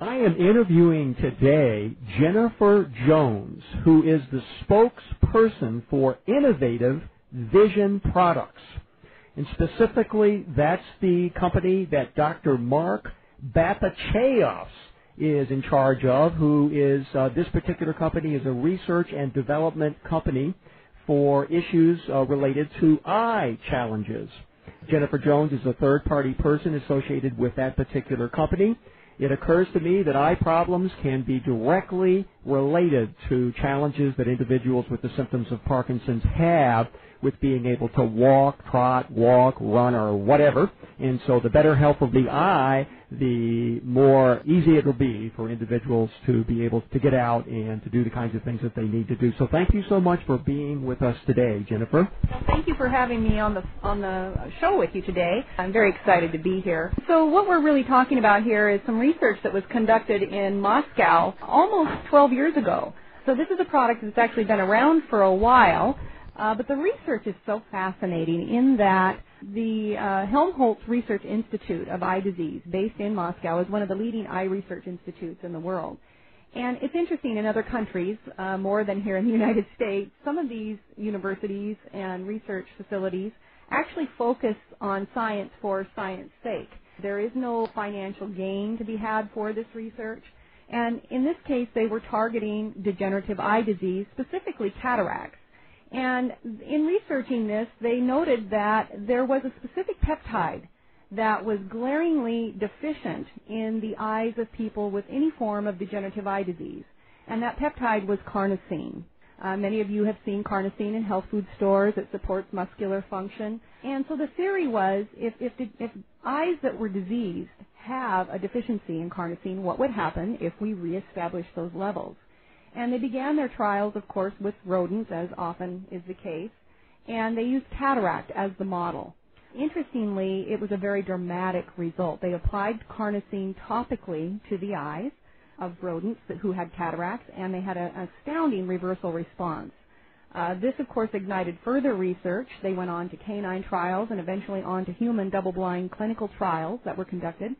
I am interviewing today Jennifer Jones, who is the spokesperson for Innovative Vision Products. And specifically, that's the company that Dr. Mark Babizhayev is in charge of, who is, uh, this particular company is a research and development company for issues uh, related to eye challenges. Jennifer Jones is a third party person associated with that particular company. It occurs to me that eye problems can be directly related to challenges that individuals with the symptoms of Parkinson's have with being able to walk, trot, walk, run, or whatever. And so the better health of the eye, the more easy it will be for individuals to be able to get out and to do the kinds of things that they need to do. So thank you so much for being with us today, Jennifer. Well, thank you for having me on the on the show with you today. I'm very excited to be here. So what we're really talking about here is some research that was conducted in Moscow almost 12 years ago. So this is a product that's actually been around for a while. Uh, but the research is so fascinating in that the uh, Helmholtz Research Institute of Eye Disease, based in Moscow, is one of the leading eye research institutes in the world. And it's interesting in other countries, uh, more than here in the United States, some of these universities and research facilities actually focus on science for science sake. There is no financial gain to be had for this research. And in this case, they were targeting degenerative eye disease, specifically cataracts. And in researching this, they noted that there was a specific peptide that was glaringly deficient in the eyes of people with any form of degenerative eye disease. And that peptide was carnosine. Uh, many of you have seen carnosine in health food stores. It supports muscular function. And so the theory was if, if, if eyes that were diseased have a deficiency in carnosine, what would happen if we reestablish those levels? And they began their trials, of course, with rodents, as often is the case, and they used cataract as the model. Interestingly, it was a very dramatic result. They applied carnosine topically to the eyes of rodents who had cataracts, and they had an astounding reversal response. Uh, this, of course, ignited further research. They went on to canine trials and eventually on to human double-blind clinical trials that were conducted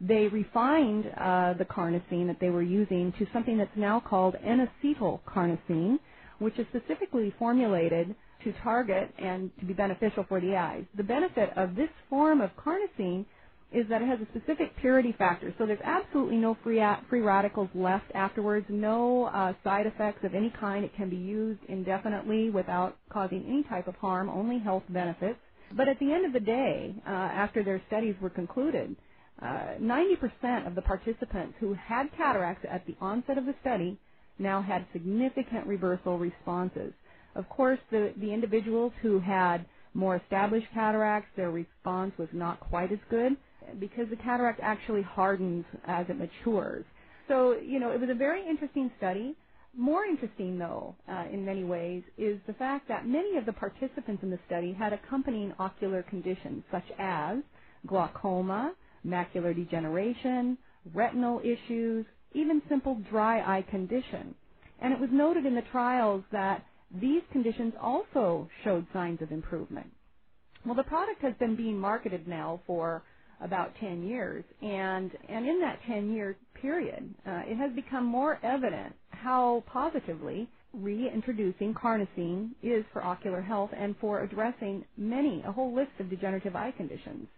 they refined uh, the carnosine that they were using to something that's now called N-acetyl carnosine, which is specifically formulated to target and to be beneficial for the eyes. The benefit of this form of carnosine is that it has a specific purity factor, so there's absolutely no free, free radicals left afterwards, no uh, side effects of any kind. It can be used indefinitely without causing any type of harm, only health benefits. But at the end of the day, uh, after their studies were concluded, 90% uh, of the participants who had cataracts at the onset of the study now had significant reversal responses. Of course, the, the individuals who had more established cataracts, their response was not quite as good because the cataract actually hardens as it matures. So, you know, it was a very interesting study. More interesting, though, uh, in many ways, is the fact that many of the participants in the study had accompanying ocular conditions such as glaucoma, macular degeneration, retinal issues, even simple dry eye condition. And it was noted in the trials that these conditions also showed signs of improvement. Well, the product has been being marketed now for about 10 years, and, and in that 10 year period, uh, it has become more evident how positively reintroducing carnosine is for ocular health and for addressing many, a whole list of degenerative eye conditions.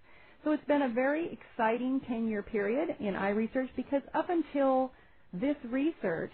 So it's been a very exciting 10 year period in eye research because up until this research,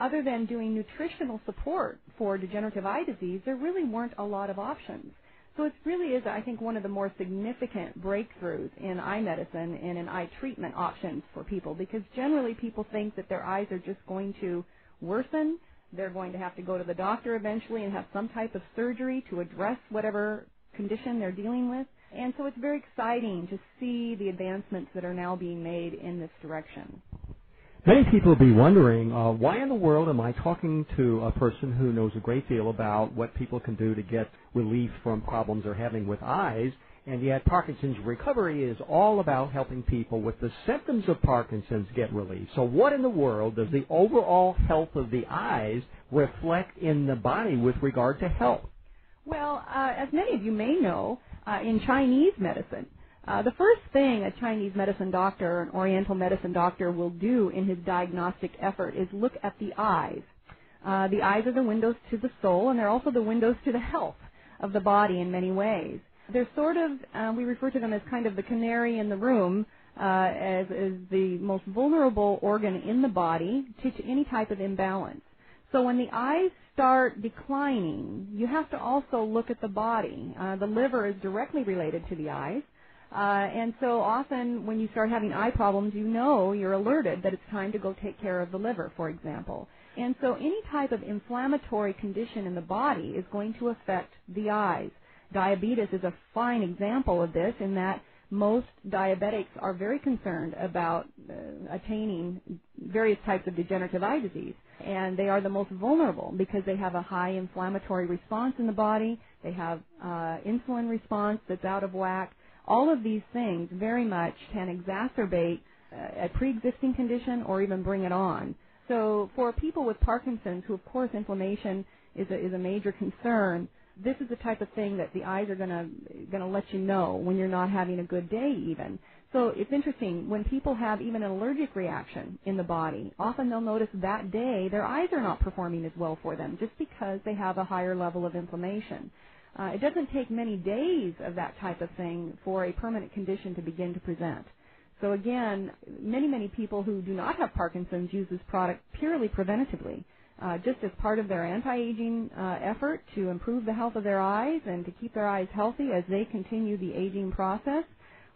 other than doing nutritional support for degenerative eye disease, there really weren't a lot of options. So it really is, I think, one of the more significant breakthroughs in eye medicine and in eye treatment options for people because generally people think that their eyes are just going to worsen. They're going to have to go to the doctor eventually and have some type of surgery to address whatever condition they're dealing with. And so it's very exciting to see the advancements that are now being made in this direction. Many people will be wondering, uh, why in the world am I talking to a person who knows a great deal about what people can do to get relief from problems they're having with eyes, and yet Parkinson's recovery is all about helping people with the symptoms of Parkinson's get relief. So what in the world does the overall health of the eyes reflect in the body with regard to health? Well, uh, as many of you may know, uh, in Chinese medicine, Uh, the first thing a Chinese medicine doctor, an Oriental medicine doctor, will do in his diagnostic effort is look at the eyes. Uh, the eyes are the windows to the soul, and they're also the windows to the health of the body in many ways. They're sort of, uh, we refer to them as kind of the canary in the room, uh, as, as the most vulnerable organ in the body to, to any type of imbalance. So when the eyes start declining, you have to also look at the body. Uh, the liver is directly related to the eyes. Uh, and so often when you start having eye problems, you know, you're alerted that it's time to go take care of the liver, for example. And so any type of inflammatory condition in the body is going to affect the eyes. Diabetes is a fine example of this in that most diabetics are very concerned about uh, attaining various types of degenerative eye disease. And they are the most vulnerable because they have a high inflammatory response in the body. They have uh, insulin response that's out of whack. All of these things very much can exacerbate uh, a pre-existing condition or even bring it on. So for people with Parkinson's, who of course inflammation is a, is a major concern, this is the type of thing that the eyes are going to let you know when you're not having a good day even. So it's interesting when people have even an allergic reaction in the body. Often they'll notice that day their eyes are not performing as well for them just because they have a higher level of inflammation. Uh, it doesn't take many days of that type of thing for a permanent condition to begin to present. So again, many, many people who do not have Parkinson's use this product purely preventatively, uh, just as part of their anti-aging uh, effort to improve the health of their eyes and to keep their eyes healthy as they continue the aging process.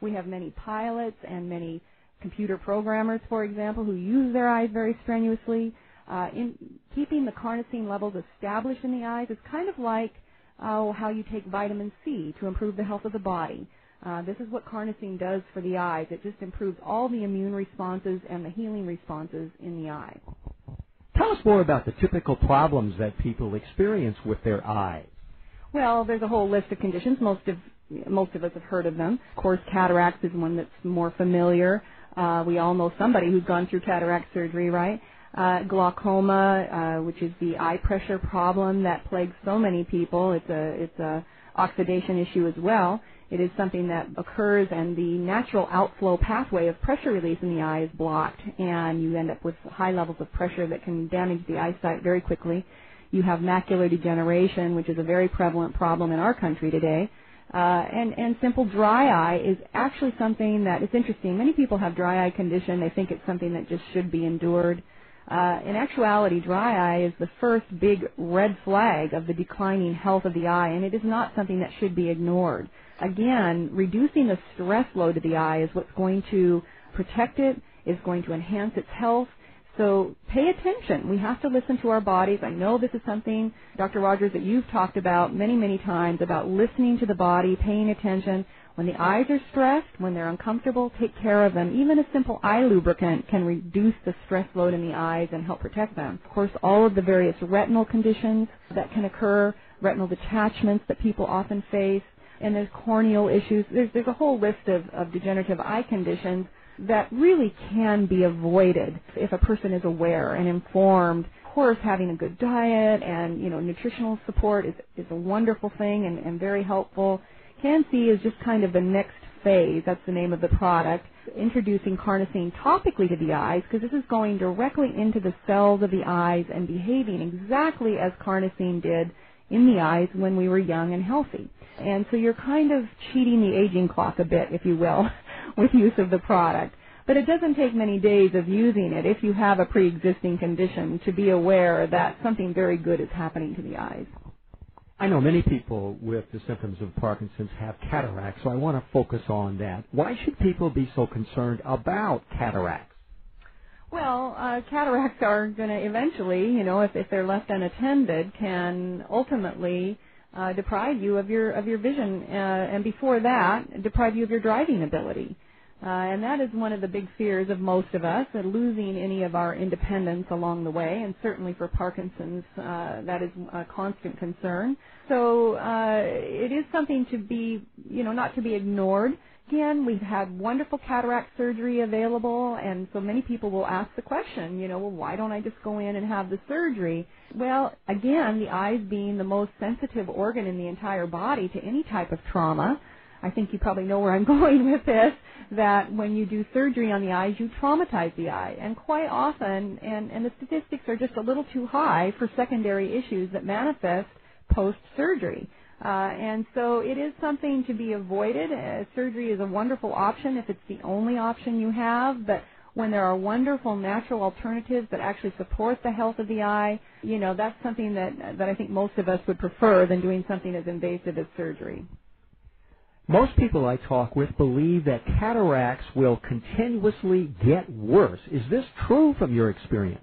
We have many pilots and many computer programmers, for example, who use their eyes very strenuously. Uh, in keeping the carnosine levels established in the eyes is kind of like uh, how you take vitamin C to improve the health of the body. Uh, this is what carnosine does for the eyes. It just improves all the immune responses and the healing responses in the eye. Tell us more about the typical problems that people experience with their eyes. Well, there's a whole list of conditions. Most of most of us have heard of them. Of course, cataracts is one that's more familiar. Uh, we all know somebody who's gone through cataract surgery, right? Uh, glaucoma, uh, which is the eye pressure problem that plagues so many people. It's a it's a oxidation issue as well. It is something that occurs and the natural outflow pathway of pressure release in the eye is blocked and you end up with high levels of pressure that can damage the eyesight very quickly. You have macular degeneration, which is a very prevalent problem in our country today. Uh, and, and simple dry eye is actually something that is interesting. Many people have dry eye condition. They think it's something that just should be endured. Uh, in actuality, dry eye is the first big red flag of the declining health of the eye, and it is not something that should be ignored again, reducing the stress load to the eye is what's going to protect it, is going to enhance its health. So pay attention. We have to listen to our bodies. I know this is something, Dr. Rogers, that you've talked about many, many times about listening to the body, paying attention. When the eyes are stressed, when they're uncomfortable, take care of them. Even a simple eye lubricant can reduce the stress load in the eyes and help protect them. Of course, all of the various retinal conditions that can occur, retinal detachments that people often face, and there's corneal issues. There's, there's a whole list of, of degenerative eye conditions that really can be avoided if a person is aware and informed. Of course, having a good diet and you know nutritional support is is a wonderful thing and, and very helpful. Can-C is just kind of the next phase. That's the name of the product. Introducing carnosine topically to the eyes because this is going directly into the cells of the eyes and behaving exactly as carnosine did in the eyes when we were young and healthy. And so you're kind of cheating the aging clock a bit, if you will, with use of the product. But it doesn't take many days of using it if you have a pre-existing condition to be aware that something very good is happening to the eyes. I know many people with the symptoms of Parkinson's have cataracts, so I want to focus on that. Why should people be so concerned about cataracts? Well, uh, cataracts are going to eventually, you know, if, if they're left unattended, can ultimately uh, deprive you of your of your vision, uh, and before that, deprive you of your driving ability. Uh, and that is one of the big fears of most of us, losing any of our independence along the way, and certainly for Parkinson's, uh, that is a constant concern. So uh, it is something to be, you know, not to be ignored. Again, we've had wonderful cataract surgery available, and so many people will ask the question, you know, well, why don't I just go in and have the surgery? Well, again, the eyes being the most sensitive organ in the entire body to any type of trauma, I think you probably know where I'm going with this, that when you do surgery on the eyes, you traumatize the eye. And quite often, and, and the statistics are just a little too high for secondary issues that manifest post-surgery. Uh, and so it is something to be avoided. Uh, surgery is a wonderful option if it's the only option you have, but when there are wonderful natural alternatives that actually support the health of the eye, you know, that's something that, that I think most of us would prefer than doing something as invasive as surgery. Most people I talk with believe that cataracts will continuously get worse. Is this true from your experience?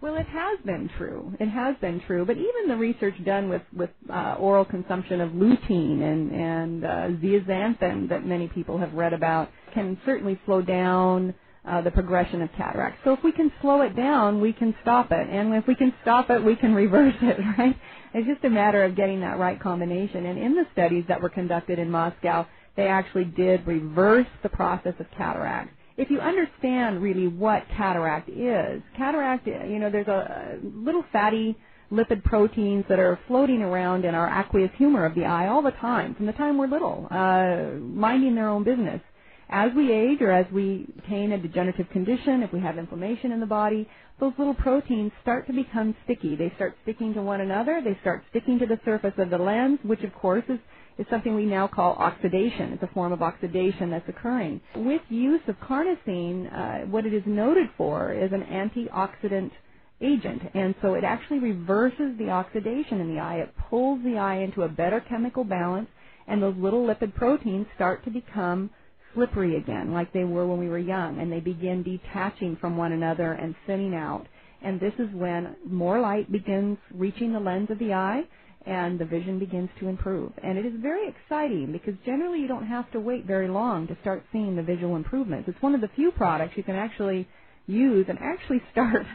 Well, it has been true. It has been true. But even the research done with with uh, oral consumption of lutein and and uh, zeaxanthin that many people have read about can certainly slow down uh, the progression of cataracts. So if we can slow it down, we can stop it, and if we can stop it, we can reverse it. Right? It's just a matter of getting that right combination. And in the studies that were conducted in Moscow, they actually did reverse the process of cataract. If you understand really what cataract is, cataract, you know, there's a little fatty lipid proteins that are floating around in our aqueous humor of the eye all the time, from the time we're little, uh, minding their own business. As we age or as we attain a degenerative condition, if we have inflammation in the body, those little proteins start to become sticky. They start sticking to one another. They start sticking to the surface of the lens, which of course is, is something we now call oxidation. It's a form of oxidation that's occurring. With use of carnosine, uh, what it is noted for is an antioxidant agent. And so it actually reverses the oxidation in the eye. It pulls the eye into a better chemical balance, and those little lipid proteins start to become slippery again, like they were when we were young, and they begin detaching from one another and thinning out. And this is when more light begins reaching the lens of the eye and the vision begins to improve. And it is very exciting because generally you don't have to wait very long to start seeing the visual improvements. It's one of the few products you can actually use and actually start,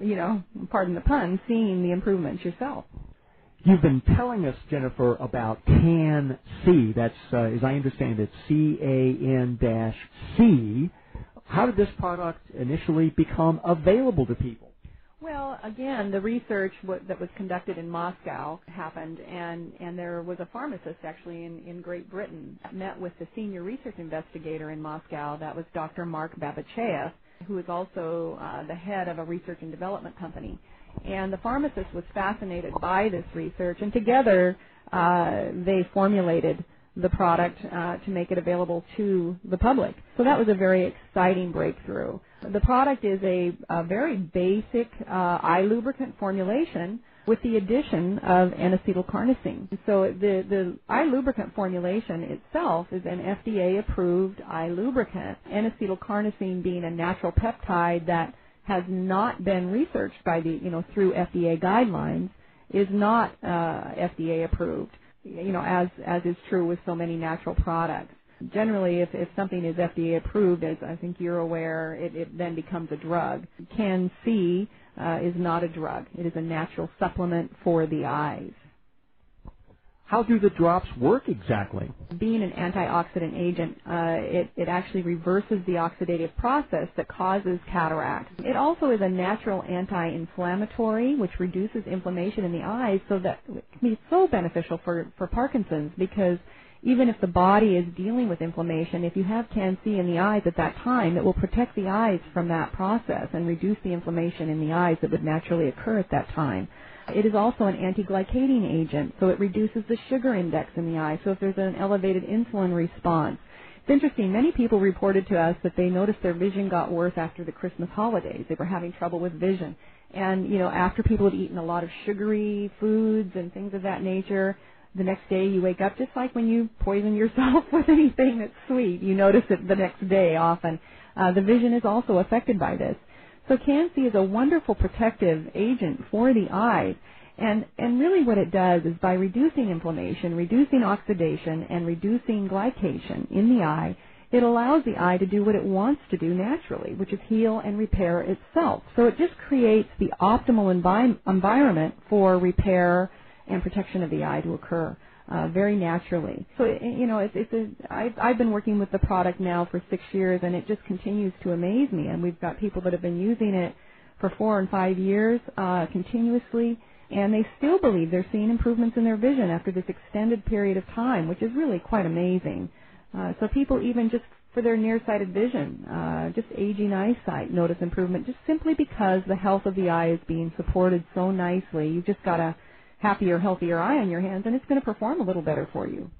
you know, pardon the pun, seeing the improvements yourself. You've been telling us, Jennifer, about CAN-C. That's, uh, as I understand it, C-A-N-C. How did this product initially become available to people? Well, again, the research w- that was conducted in Moscow happened, and, and there was a pharmacist actually in, in Great Britain met with the senior research investigator in Moscow. That was Dr. Mark Babizhayev, who is also uh, the head of a research and development company. And the pharmacist was fascinated by this research, and together uh, they formulated the product uh, to make it available to the public. So that was a very exciting breakthrough. The product is a, a very basic uh, eye lubricant formulation with the addition of N-acetylcarnosine. So the, the eye lubricant formulation itself is an FDA-approved eye lubricant. N-acetylcarnosine being a natural peptide that has not been researched by the, you know, through FDA guidelines, is not uh, FDA approved. You know, as as is true with so many natural products. Generally, if if something is FDA approved, as I think you're aware, it, it then becomes a drug. CAN-C uh, is not a drug; it is a natural supplement for the eyes. How do the drops work exactly? Being an antioxidant agent, uh, it, it actually reverses the oxidative process that causes cataracts. It also is a natural anti-inflammatory, which reduces inflammation in the eyes, so that it can be so beneficial for, for Parkinson's because even if the body is dealing with inflammation, if you have CAN-C in the eyes at that time, it will protect the eyes from that process and reduce the inflammation in the eyes that would naturally occur at that time. It is also an anti-glycating agent, so it reduces the sugar index in the eye. So if there's an elevated insulin response, it's interesting. Many people reported to us that they noticed their vision got worse after the Christmas holidays. They were having trouble with vision. And, you know, after people had eaten a lot of sugary foods and things of that nature, the next day you wake up just like when you poison yourself with anything that's sweet. You notice it the next day often. Uh, the vision is also affected by this. So CAN-C is a wonderful protective agent for the eyes. And, and really what it does is by reducing inflammation, reducing oxidation, and reducing glycation in the eye, it allows the eye to do what it wants to do naturally, which is heal and repair itself. So it just creates the optimal envi- environment for repair and protection of the eye to occur uh, very naturally. So you know, it's, it's a, I've, I've been working with the product now for six years, and it just continues to amaze me. And we've got people that have been using it for four and five years uh, continuously. and they still believe they're seeing improvements in their vision after this extended period of time, which is really quite amazing. Uh, so people even just for their nearsighted vision, uh, just aging eyesight, notice improvement just simply because the health of the eye is being supported so nicely. You've just got a happier, healthier eye on your hands, and it's going to perform a little better for you.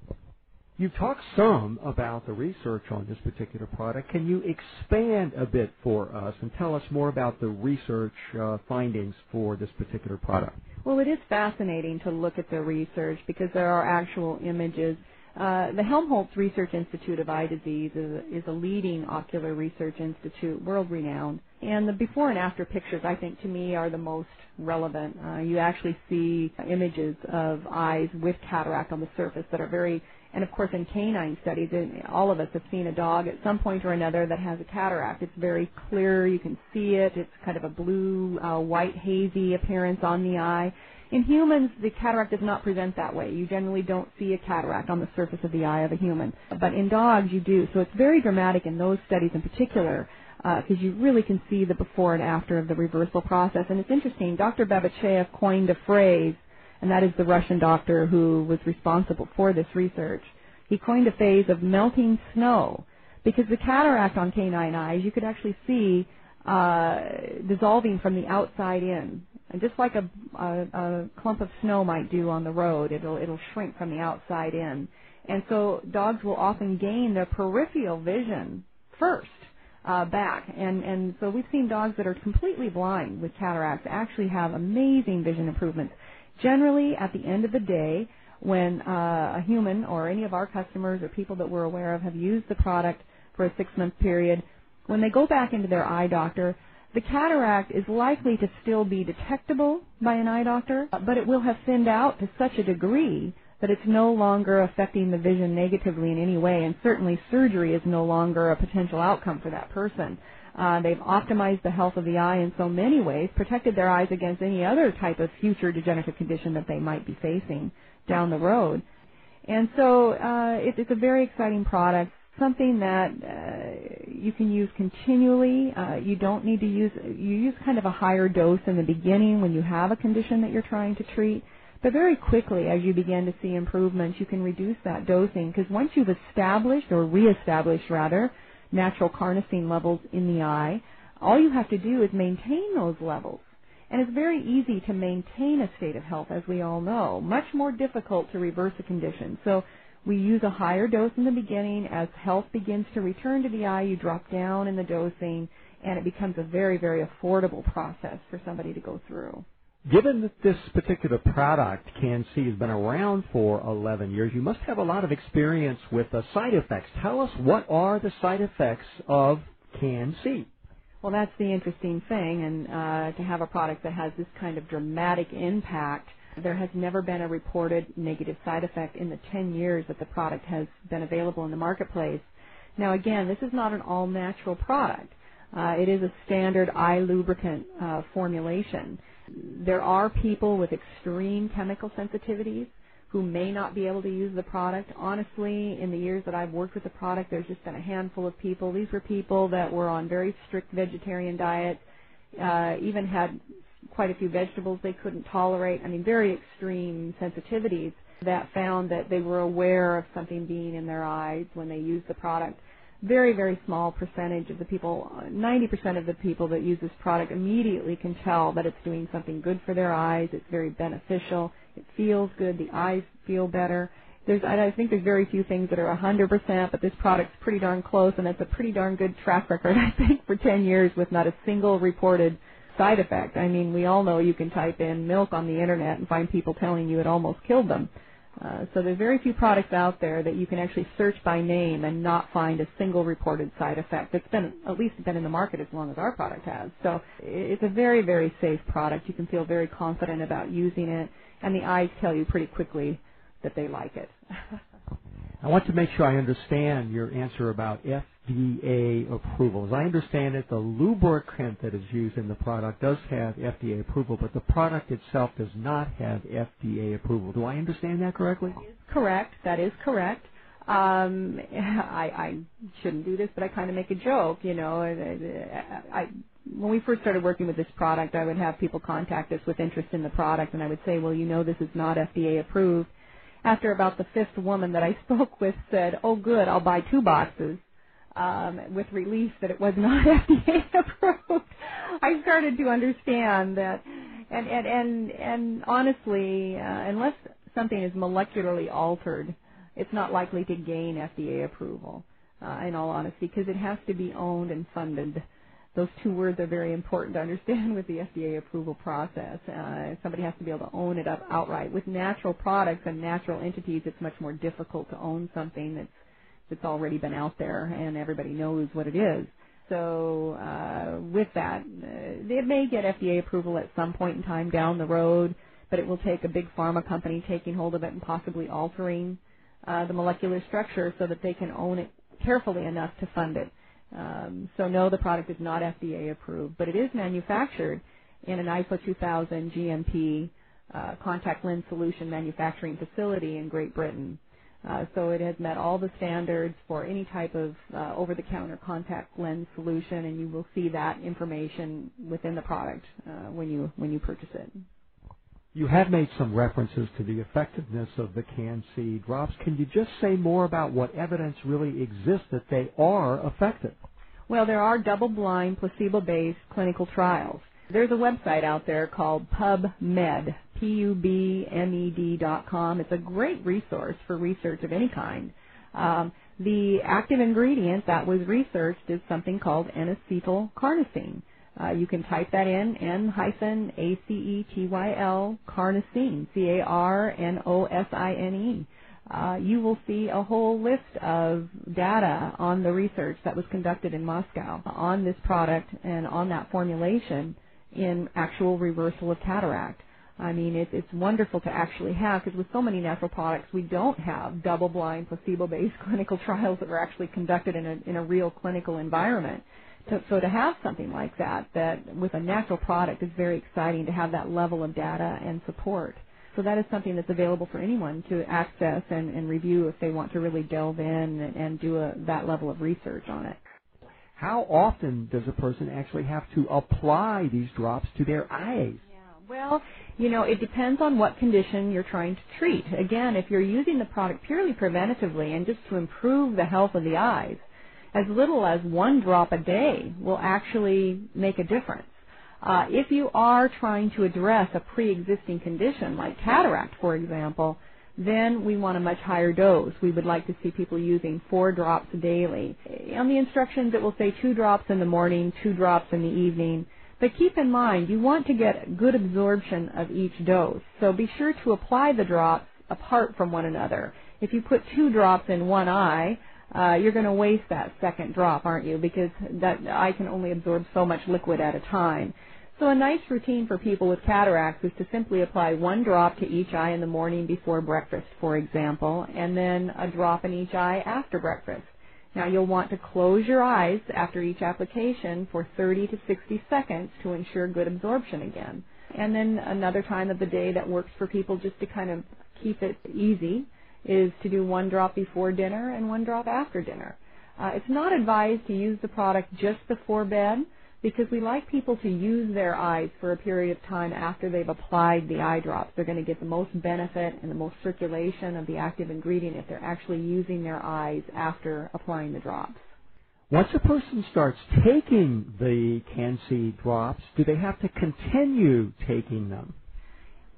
You've talked some about the research on this particular product. Can you expand a bit for us and tell us more about the research uh, findings for this particular product? Well, it is fascinating to look at the research because there are actual images uh, the Helmholtz Research Institute of Eye Disease is a, is a leading ocular research institute, world renowned. And the before and after pictures, I think, to me, are the most relevant. Uh, you actually see images of eyes with cataract on the surface that are very, and of course, in canine studies, all of us have seen a dog at some point or another that has a cataract. It's very clear, you can see it. It's kind of a blue, uh, white, hazy appearance on the eye. In humans, the cataract does not present that way. You generally don't see a cataract on the surface of the eye of a human. But in dogs, you do. So it's very dramatic in those studies in particular because uh, you really can see the before and after of the reversal process. And it's interesting, Dr. Babizhayev coined a phrase, and that is the Russian doctor who was responsible for this research. He coined a phase of melting snow because the cataract on canine eyes, you could actually see uh, dissolving from the outside in. And just like a, a, a clump of snow might do on the road, it'll it'll shrink from the outside in. And so dogs will often gain their peripheral vision first uh, back. And and so we've seen dogs that are completely blind with cataracts actually have amazing vision improvements. Generally, at the end of the day, when uh, a human or any of our customers or people that we're aware of have used the product for a six month period, when they go back into their eye doctor, the cataract is likely to still be detectable by an eye doctor, but it will have thinned out to such a degree that it's no longer affecting the vision negatively in any way, and certainly surgery is no longer a potential outcome for that person. Uh, they've optimized the health of the eye in so many ways, protected their eyes against any other type of future degenerative condition that they might be facing down the road. And so uh, it, it's a very exciting product something that uh, you can use continually. Uh, you don't need to use you use kind of a higher dose in the beginning when you have a condition that you're trying to treat. But very quickly, as you begin to see improvements, you can reduce that dosing because once you've established or reestablished rather natural carnosine levels in the eye, all you have to do is maintain those levels. And it's very easy to maintain a state of health, as we all know. Much more difficult to reverse a condition. So we use a higher dose in the beginning. As health begins to return to the eye, you drop down in the dosing, and it becomes a very, very affordable process for somebody to go through. Given that this particular product, Can-C, has been around for 11 years, you must have a lot of experience with the side effects. Tell us what are the side effects of Can-C? Well, that's the interesting thing, and uh, to have a product that has this kind of dramatic impact there has never been a reported negative side effect in the 10 years that the product has been available in the marketplace. Now again, this is not an all natural product. Uh, it is a standard eye lubricant uh, formulation. There are people with extreme chemical sensitivities who may not be able to use the product. Honestly, in the years that I've worked with the product, there's just been a handful of people. These were people that were on very strict vegetarian diets, uh, even had quite a few vegetables they couldn't tolerate. I mean, very extreme sensitivities that found that they were aware of something being in their eyes when they used the product. Very, very small percentage of the people, 90% of the people that use this product immediately can tell that it's doing something good for their eyes. It's very beneficial. It feels good. The eyes feel better. There's, I think there's very few things that are 100%, but this product's pretty darn close, and it's a pretty darn good track record, I think, for 10 years with not a single reported side effect. I mean, we all know you can type in milk on the internet and find people telling you it almost killed them. Uh, so there's very few products out there that you can actually search by name and not find a single reported side effect. It's been at least been in the market as long as our product has. So it's a very very safe product. You can feel very confident about using it, and the eyes tell you pretty quickly that they like it. I want to make sure I understand your answer about FDA approval. As I understand it, the lubricant that is used in the product does have FDA approval, but the product itself does not have FDA approval. Do I understand that correctly? Correct. That is correct. Um, I, I shouldn't do this, but I kind of make a joke, you know. I, I, when we first started working with this product, I would have people contact us with interest in the product, and I would say, well, you know, this is not FDA approved. After about the fifth woman that I spoke with said, oh, good, I'll buy two boxes, um, with relief that it was not FDA approved, I started to understand that, and and and, and honestly, uh, unless something is molecularly altered, it's not likely to gain FDA approval. Uh, in all honesty, because it has to be owned and funded those two words are very important to understand with the FDA approval process. Uh, somebody has to be able to own it up outright. With natural products and natural entities, it's much more difficult to own something that's that's already been out there and everybody knows what it is. So uh, with that, uh, it may get FDA approval at some point in time down the road, but it will take a big pharma company taking hold of it and possibly altering uh, the molecular structure so that they can own it carefully enough to fund it. Um, so no, the product is not FDA approved, but it is manufactured in an ISO 2000 GMP uh, contact lens solution manufacturing facility in Great Britain. Uh, so it has met all the standards for any type of uh, over-the-counter contact lens solution, and you will see that information within the product uh, when you when you purchase it. You have made some references to the effectiveness of the Can-C drops. Can you just say more about what evidence really exists that they are effective? Well, there are double-blind, placebo-based clinical trials. There's a website out there called PubMed, P-U-B-M-E-D dot com. It's a great resource for research of any kind. Um, the active ingredient that was researched is something called N-acetyl carnosine. Uh, you can type that in, n-acetyl-carnosine. C A R N O S I N E. Uh, you will see a whole list of data on the research that was conducted in Moscow on this product and on that formulation in actual reversal of cataract. I mean, it, it's wonderful to actually have because with so many natural products, we don't have double-blind, placebo-based clinical trials that were actually conducted in a in a real clinical environment. To, so to have something like that, that with a natural product is very exciting to have that level of data and support. So that is something that's available for anyone to access and, and review if they want to really delve in and, and do a, that level of research on it. How often does a person actually have to apply these drops to their eyes? Yeah, well, you know, it depends on what condition you're trying to treat. Again, if you're using the product purely preventatively and just to improve the health of the eyes, as little as one drop a day will actually make a difference. Uh, if you are trying to address a pre-existing condition like cataract, for example, then we want a much higher dose. We would like to see people using four drops daily. On the instructions, it will say two drops in the morning, two drops in the evening. But keep in mind, you want to get good absorption of each dose. So be sure to apply the drops apart from one another. If you put two drops in one eye, uh, you're going to waste that second drop, aren't you? Because that eye can only absorb so much liquid at a time. So a nice routine for people with cataracts is to simply apply one drop to each eye in the morning before breakfast, for example, and then a drop in each eye after breakfast. Now you'll want to close your eyes after each application for 30 to 60 seconds to ensure good absorption again. And then another time of the day that works for people just to kind of keep it easy is to do one drop before dinner and one drop after dinner. Uh, it's not advised to use the product just before bed because we like people to use their eyes for a period of time after they've applied the eye drops. They're going to get the most benefit and the most circulation of the active ingredient if they're actually using their eyes after applying the drops. Once a person starts taking the Can-C drops, do they have to continue taking them?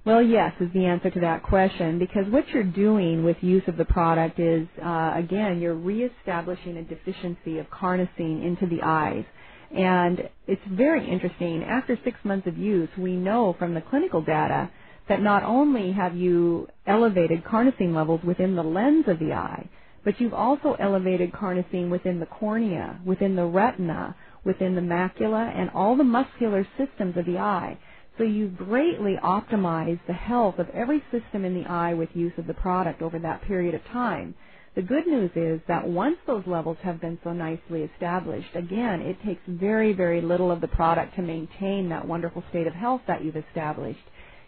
Well, yes, is the answer to that question because what you're doing with use of the product is, uh, again, you're reestablishing a deficiency of carnosine into the eyes. And it's very interesting. After six months of use, we know from the clinical data that not only have you elevated carnosine levels within the lens of the eye, but you've also elevated carnosine within the cornea, within the retina, within the macula, and all the muscular systems of the eye. So you greatly optimize the health of every system in the eye with use of the product over that period of time. The good news is that once those levels have been so nicely established, again, it takes very, very little of the product to maintain that wonderful state of health that you've established.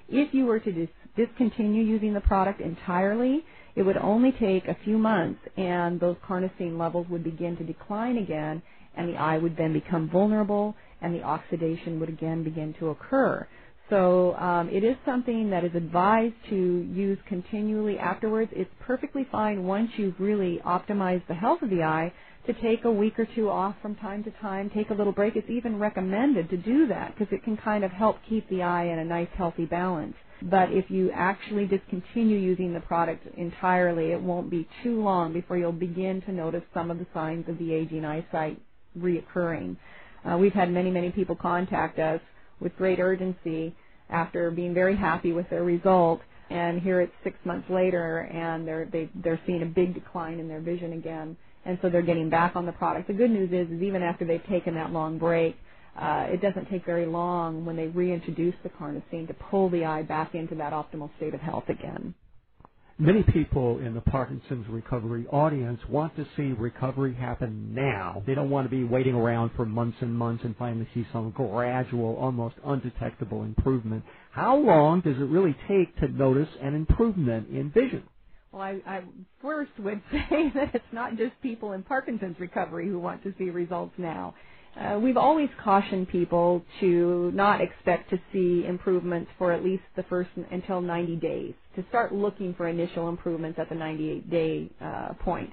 If you were to dis- discontinue using the product entirely, It would only take a few months and those carnosine levels would begin to decline again and the eye would then become vulnerable and the oxidation would again begin to occur. So um, it is something that is advised to use continually afterwards. It's perfectly fine once you've really optimized the health of the eye to take a week or two off from time to time, take a little break. It's even recommended to do that because it can kind of help keep the eye in a nice healthy balance. But if you actually discontinue using the product entirely, it won't be too long before you'll begin to notice some of the signs of the aging eyesight reoccurring. Uh, we've had many, many people contact us with great urgency after being very happy with their result. And here it's six months later, and they're they, they're seeing a big decline in their vision again, and so they're getting back on the product. The good news is, is even after they've taken that long break, uh, it doesn't take very long when they reintroduce the carnosine to pull the eye back into that optimal state of health again. Many people in the Parkinson's recovery audience want to see recovery happen now. They don't want to be waiting around for months and months and finally see some gradual, almost undetectable improvement. How long does it really take to notice an improvement in vision? Well, I, I first would say that it's not just people in Parkinson's recovery who want to see results now. Uh, we've always cautioned people to not expect to see improvements for at least the first until 90 days, to start looking for initial improvements at the 98 day uh, point.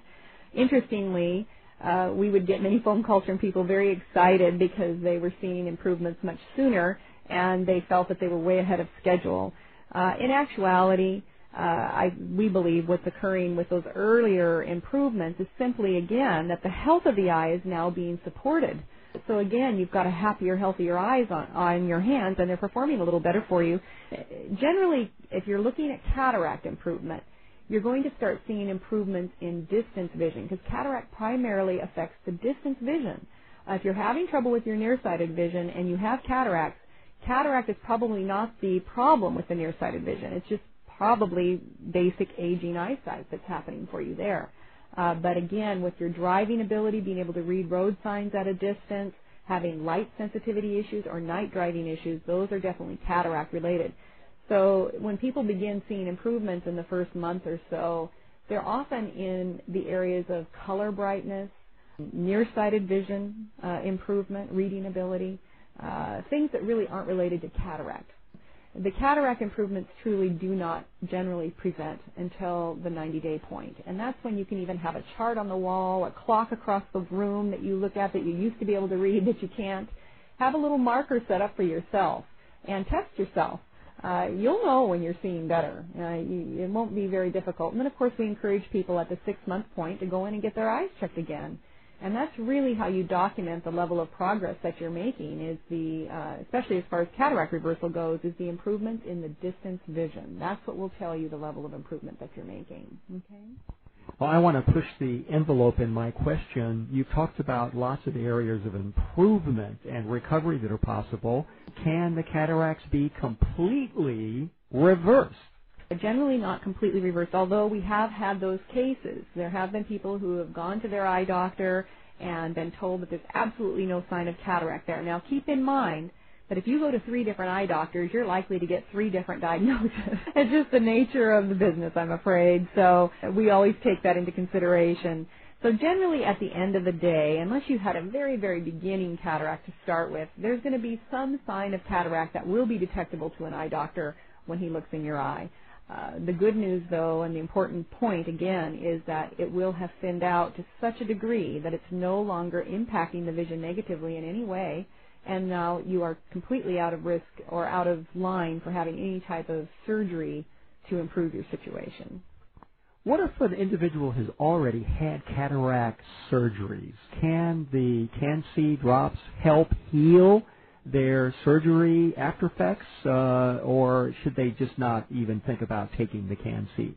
Interestingly, uh, we would get many phone calls from people very excited because they were seeing improvements much sooner and they felt that they were way ahead of schedule. Uh, in actuality, uh, I, we believe what's occurring with those earlier improvements is simply, again, that the health of the eye is now being supported so again, you've got a happier, healthier eyes on, on your hands, and they're performing a little better for you. Generally, if you're looking at cataract improvement, you're going to start seeing improvements in distance vision because cataract primarily affects the distance vision. Uh, if you're having trouble with your nearsighted vision and you have cataracts, cataract is probably not the problem with the nearsighted vision. It's just probably basic aging eyesight that's happening for you there. Uh, but again, with your driving ability, being able to read road signs at a distance, having light sensitivity issues or night driving issues, those are definitely cataract related. So when people begin seeing improvements in the first month or so, they're often in the areas of color brightness, nearsighted vision uh, improvement, reading ability, uh, things that really aren't related to cataract. The cataract improvements truly do not generally present until the 90 day point. And that's when you can even have a chart on the wall, a clock across the room that you look at that you used to be able to read that you can't. Have a little marker set up for yourself and test yourself. Uh, you'll know when you're seeing better. Uh, you, it won't be very difficult. And then, of course, we encourage people at the six month point to go in and get their eyes checked again. And that's really how you document the level of progress that you're making is the, uh, especially as far as cataract reversal goes, is the improvement in the distance vision. That's what will tell you the level of improvement that you're making. Okay? Well, I want to push the envelope in my question. You've talked about lots of areas of improvement and recovery that are possible. Can the cataracts be completely reversed? Generally not completely reversed, although we have had those cases. There have been people who have gone to their eye doctor and been told that there's absolutely no sign of cataract there. Now keep in mind that if you go to three different eye doctors, you're likely to get three different diagnoses. it's just the nature of the business, I'm afraid. So we always take that into consideration. So generally at the end of the day, unless you had a very, very beginning cataract to start with, there's going to be some sign of cataract that will be detectable to an eye doctor when he looks in your eye. Uh, the good news, though, and the important point again, is that it will have thinned out to such a degree that it's no longer impacting the vision negatively in any way, and now you are completely out of risk or out of line for having any type of surgery to improve your situation. What if an individual has already had cataract surgeries? Can the Can-C drops help heal their surgery after effects, uh, or should they just not even think about taking the Can-C?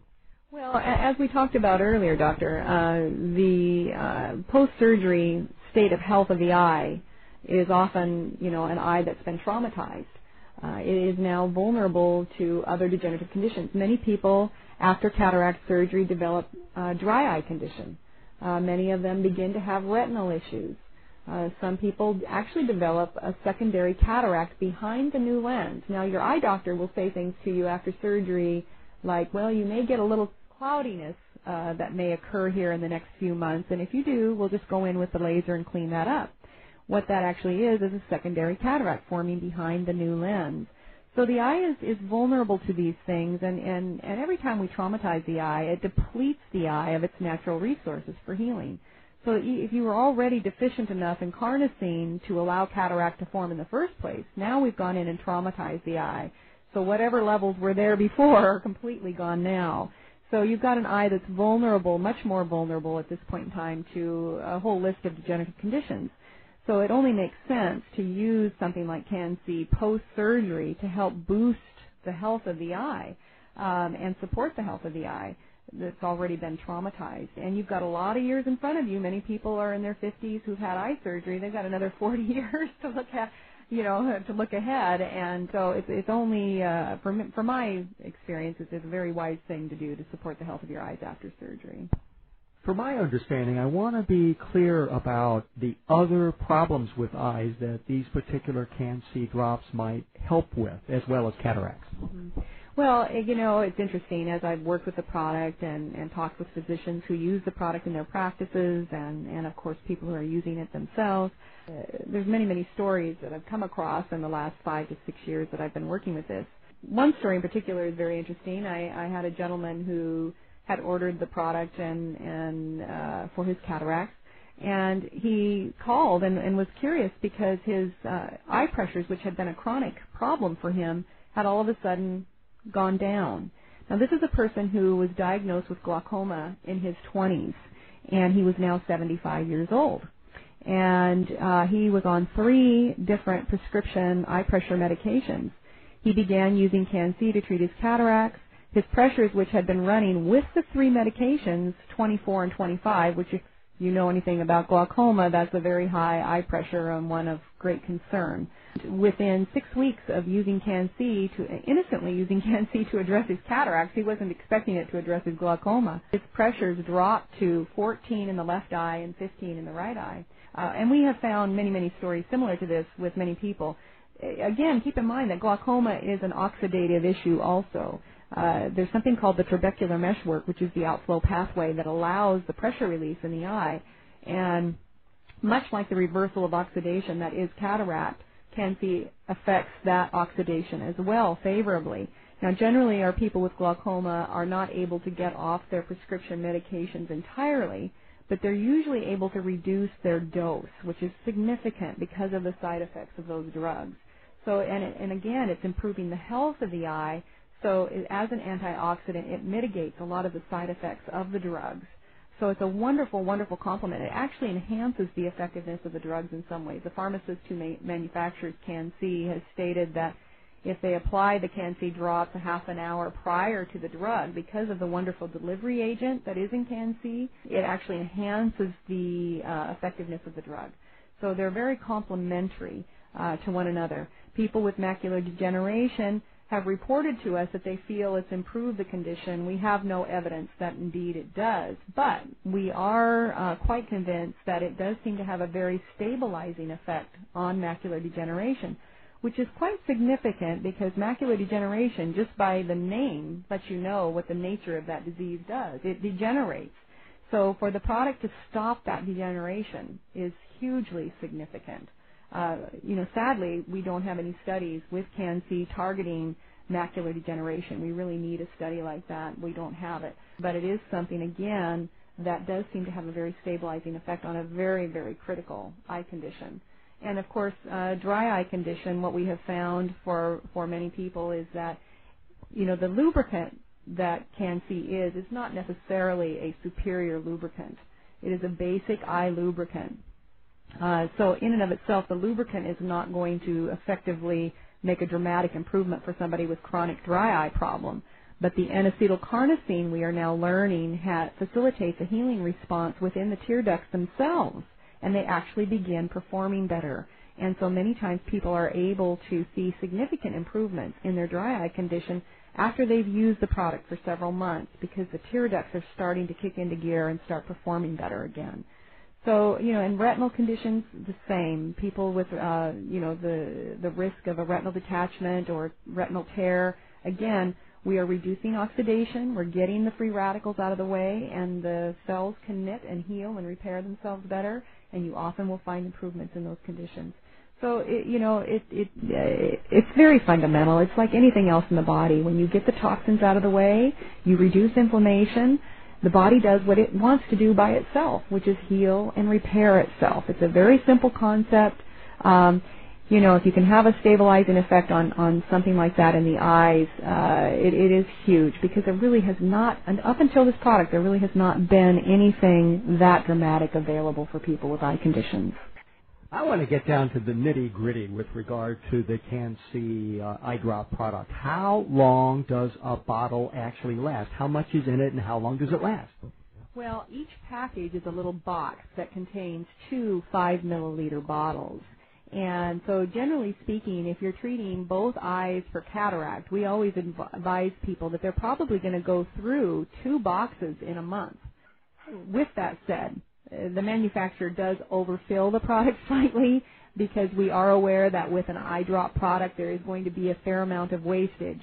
Well, as we talked about earlier, doctor, uh, the uh, post-surgery state of health of the eye is often, you know, an eye that's been traumatized. Uh, it is now vulnerable to other degenerative conditions. Many people after cataract surgery develop uh, dry eye condition. Uh, many of them begin to have retinal issues. Uh, some people actually develop a secondary cataract behind the new lens. Now, your eye doctor will say things to you after surgery like, well, you may get a little cloudiness uh, that may occur here in the next few months. And if you do, we'll just go in with the laser and clean that up. What that actually is is a secondary cataract forming behind the new lens. So the eye is, is vulnerable to these things, and, and, and every time we traumatize the eye, it depletes the eye of its natural resources for healing. So if you were already deficient enough in carnosine to allow cataract to form in the first place, now we've gone in and traumatized the eye. So whatever levels were there before are completely gone now. So you've got an eye that's vulnerable, much more vulnerable at this point in time to a whole list of degenerative conditions. So it only makes sense to use something like CanC post-surgery to help boost the health of the eye um, and support the health of the eye that's already been traumatized. And you've got a lot of years in front of you. Many people are in their 50s who've had eye surgery. They've got another 40 years to look at, you know, to look ahead. And so it's, it's only, uh, from, from my experience, it's, it's a very wise thing to do to support the health of your eyes after surgery. From my understanding, I want to be clear about the other problems with eyes that these particular Can-C drops might help with, as well as cataracts. Mm-hmm. Well, eh, you know, it's interesting as I've worked with the product and, and talked with physicians who use the product in their practices and, and of course people who are using it themselves. Uh, there's many, many stories that I've come across in the last five to six years that I've been working with this. One story in particular is very interesting. I, I had a gentleman who had ordered the product and, and uh, for his cataracts and he called and, and was curious because his uh, eye pressures, which had been a chronic problem for him, had all of a sudden gone down. Now, this is a person who was diagnosed with glaucoma in his 20s, and he was now 75 years old. And uh, he was on three different prescription eye pressure medications. He began using Can-C to treat his cataracts. His pressures, which had been running with the three medications, 24 and 25, which if you know anything about glaucoma, that's a very high eye pressure and one of great concern within six weeks of using Can-C to innocently using Can-C to address his cataracts, he wasn't expecting it to address his glaucoma. His pressures dropped to 14 in the left eye and 15 in the right eye. Uh, and we have found many, many stories similar to this with many people. Again, keep in mind that glaucoma is an oxidative issue also. Uh, there's something called the trabecular meshwork, which is the outflow pathway that allows the pressure release in the eye. And much like the reversal of oxidation that is cataract, Can-C affects that oxidation as well favorably. Now, generally, our people with glaucoma are not able to get off their prescription medications entirely, but they're usually able to reduce their dose, which is significant because of the side effects of those drugs. So, and, and again, it's improving the health of the eye. So, as an antioxidant, it mitigates a lot of the side effects of the drugs. So it's a wonderful, wonderful complement. It actually enhances the effectiveness of the drugs in some ways. The pharmacist who ma- manufactures Can-C has stated that if they apply the Can-C drops a half an hour prior to the drug, because of the wonderful delivery agent that is in Can-C, it actually enhances the uh, effectiveness of the drug. So they're very complementary uh, to one another. People with macular degeneration have reported to us that they feel it's improved the condition. We have no evidence that indeed it does, but we are uh, quite convinced that it does seem to have a very stabilizing effect on macular degeneration, which is quite significant because macular degeneration, just by the name, lets you know what the nature of that disease does. It degenerates. So for the product to stop that degeneration is hugely significant you know, sadly, we don't have any studies with Can-C targeting macular degeneration. We really need a study like that. We don't have it. But it is something, again, that does seem to have a very stabilizing effect on a very, very critical eye condition. And of course, uh, dry eye condition, what we have found for, for many people is that, you know, the lubricant that Can-C is, is not necessarily a superior lubricant. It is a basic eye lubricant uh, so in and of itself, the lubricant is not going to effectively make a dramatic improvement for somebody with chronic dry eye problem. But the N-acetylcarnosine we are now learning ha- facilitates a healing response within the tear ducts themselves, and they actually begin performing better. And so many times people are able to see significant improvements in their dry eye condition after they've used the product for several months because the tear ducts are starting to kick into gear and start performing better again. So, you know, in retinal conditions, the same. People with, uh, you know, the the risk of a retinal detachment or retinal tear. Again, we are reducing oxidation, we're getting the free radicals out of the way, and the cells can knit and heal and repair themselves better, and you often will find improvements in those conditions. So it, you know, it it uh, it's very fundamental. It's like anything else in the body. When you get the toxins out of the way, you reduce inflammation. The body does what it wants to do by itself, which is heal and repair itself. It's a very simple concept. Um, you know, if you can have a stabilizing effect on, on something like that in the eyes, uh, it, it is huge because there really has not, and up until this product, there really has not been anything that dramatic available for people with eye conditions. I want to get down to the nitty gritty with regard to the Can-C uh, eye drop product. How long does a bottle actually last? How much is in it and how long does it last? Well, each package is a little box that contains two five milliliter bottles. And so generally speaking, if you're treating both eyes for cataract, we always advise people that they're probably going to go through two boxes in a month. With that said, the manufacturer does overfill the product slightly because we are aware that with an eye drop product there is going to be a fair amount of wastage.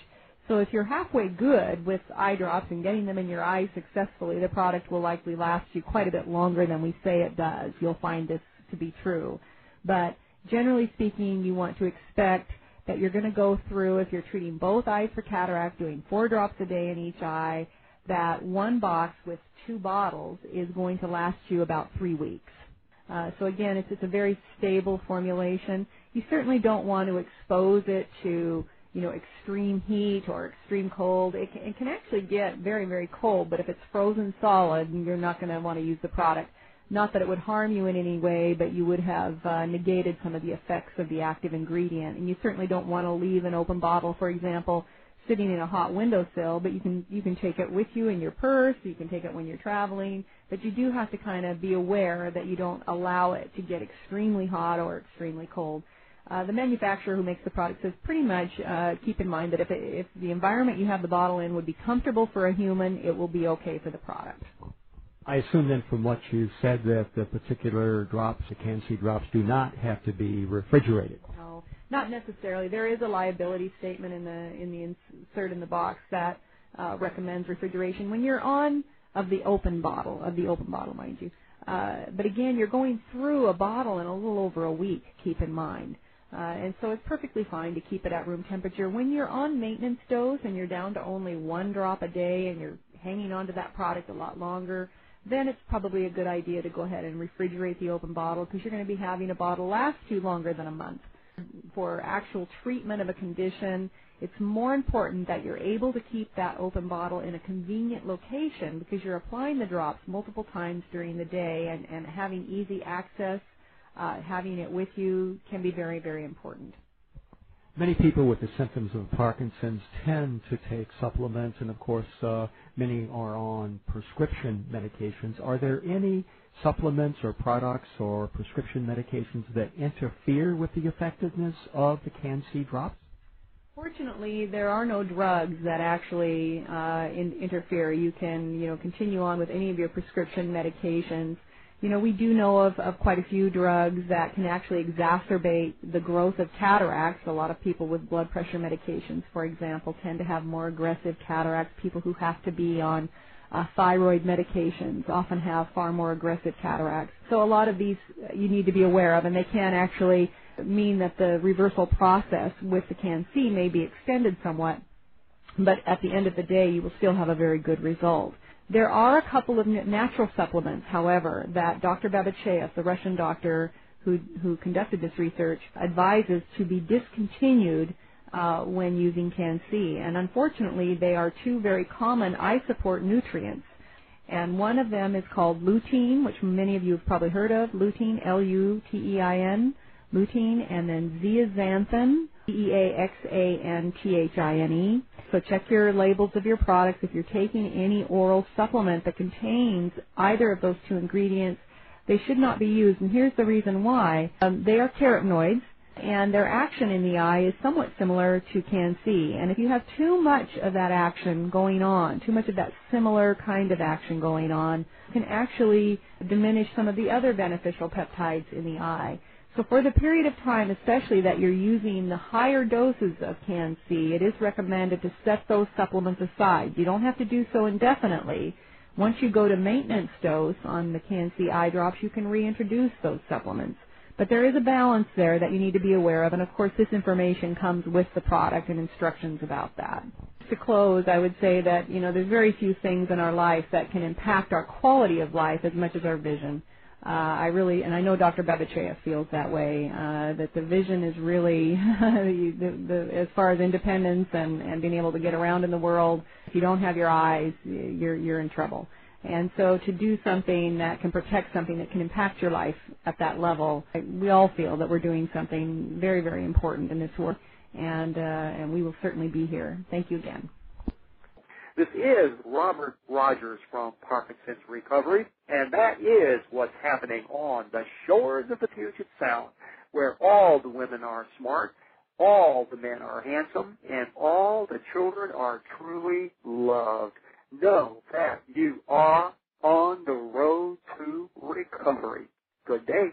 So if you're halfway good with eye drops and getting them in your eyes successfully, the product will likely last you quite a bit longer than we say it does. You'll find this to be true. But generally speaking, you want to expect that you're going to go through, if you're treating both eyes for cataract, doing four drops a day in each eye, that one box with two bottles is going to last you about three weeks. Uh, so again, it's, it's a very stable formulation. You certainly don't want to expose it to you know extreme heat or extreme cold. It can, it can actually get very very cold, but if it's frozen solid, you're not going to want to use the product. Not that it would harm you in any way, but you would have uh, negated some of the effects of the active ingredient. And you certainly don't want to leave an open bottle, for example, sitting in a hot windowsill, but you can you can take it with you in your purse, you can take it when you're traveling, but you do have to kind of be aware that you don't allow it to get extremely hot or extremely cold. Uh, the manufacturer who makes the product says pretty much uh, keep in mind that if, it, if the environment you have the bottle in would be comfortable for a human, it will be okay for the product. I assume then from what you said that the particular drops, the Can-C drops, do not have to be refrigerated. No, not necessarily. There is a liability statement in the in the insert in the box that uh, recommends refrigeration when you're on of the open bottle of the open bottle, mind you. Uh, but again, you're going through a bottle in a little over a week. Keep in mind. Uh, and so it's perfectly fine to keep it at room temperature. When you're on maintenance dose and you're down to only one drop a day and you're hanging on to that product a lot longer, then it's probably a good idea to go ahead and refrigerate the open bottle because you're going to be having a bottle last you longer than a month. For actual treatment of a condition, it's more important that you're able to keep that open bottle in a convenient location because you're applying the drops multiple times during the day and, and having easy access, uh, having it with you can be very, very important. Many people with the symptoms of Parkinson's tend to take supplements, and of course, uh, many are on prescription medications. Are there any supplements or products or prescription medications that interfere with the effectiveness of the Can-C drops? Fortunately, there are no drugs that actually uh, in, interfere. You can, you know, continue on with any of your prescription medications you know, we do know of, of quite a few drugs that can actually exacerbate the growth of cataracts. A lot of people with blood pressure medications, for example, tend to have more aggressive cataracts. People who have to be on uh, thyroid medications often have far more aggressive cataracts. So a lot of these you need to be aware of, and they can actually mean that the reversal process with the Can-C may be extended somewhat, but at the end of the day, you will still have a very good result. There are a couple of natural supplements, however, that Dr. Babizhayev, the Russian doctor who, who conducted this research, advises to be discontinued uh, when using Can-C. And unfortunately, they are two very common eye support nutrients. And one of them is called lutein, which many of you have probably heard of. Lutein, L-U-T-E-I-N, lutein, and then zeaxanthin, E-A-X-A-N-T-H-I-N-E. So check your labels of your products. If you're taking any oral supplement that contains either of those two ingredients, they should not be used. And here's the reason why. Um, they are carotenoids, and their action in the eye is somewhat similar to Can-C. And if you have too much of that action going on, too much of that similar kind of action going on, can actually diminish some of the other beneficial peptides in the eye. So for the period of time, especially that you're using the higher doses of Can-C, it is recommended to set those supplements aside. You don't have to do so indefinitely. Once you go to maintenance dose on the Can-C eye drops, you can reintroduce those supplements. But there is a balance there that you need to be aware of, and of course this information comes with the product and instructions about that. To close, I would say that, you know, there's very few things in our life that can impact our quality of life as much as our vision. Uh, I really, and I know Dr. Babizhayev feels that way, uh, that the vision is really, the, the, as far as independence and, and being able to get around in the world, if you don't have your eyes, you're, you're in trouble. And so to do something that can protect something that can impact your life at that level, we all feel that we're doing something very, very important in this work. And, uh, and we will certainly be here. Thank you again. This is Robert Rogers from Parkinson's Recovery, and that is what's happening on the shores of the Puget Sound, where all the women are smart, all the men are handsome, and all the children are truly loved. Know that you are on the road to recovery. Good day.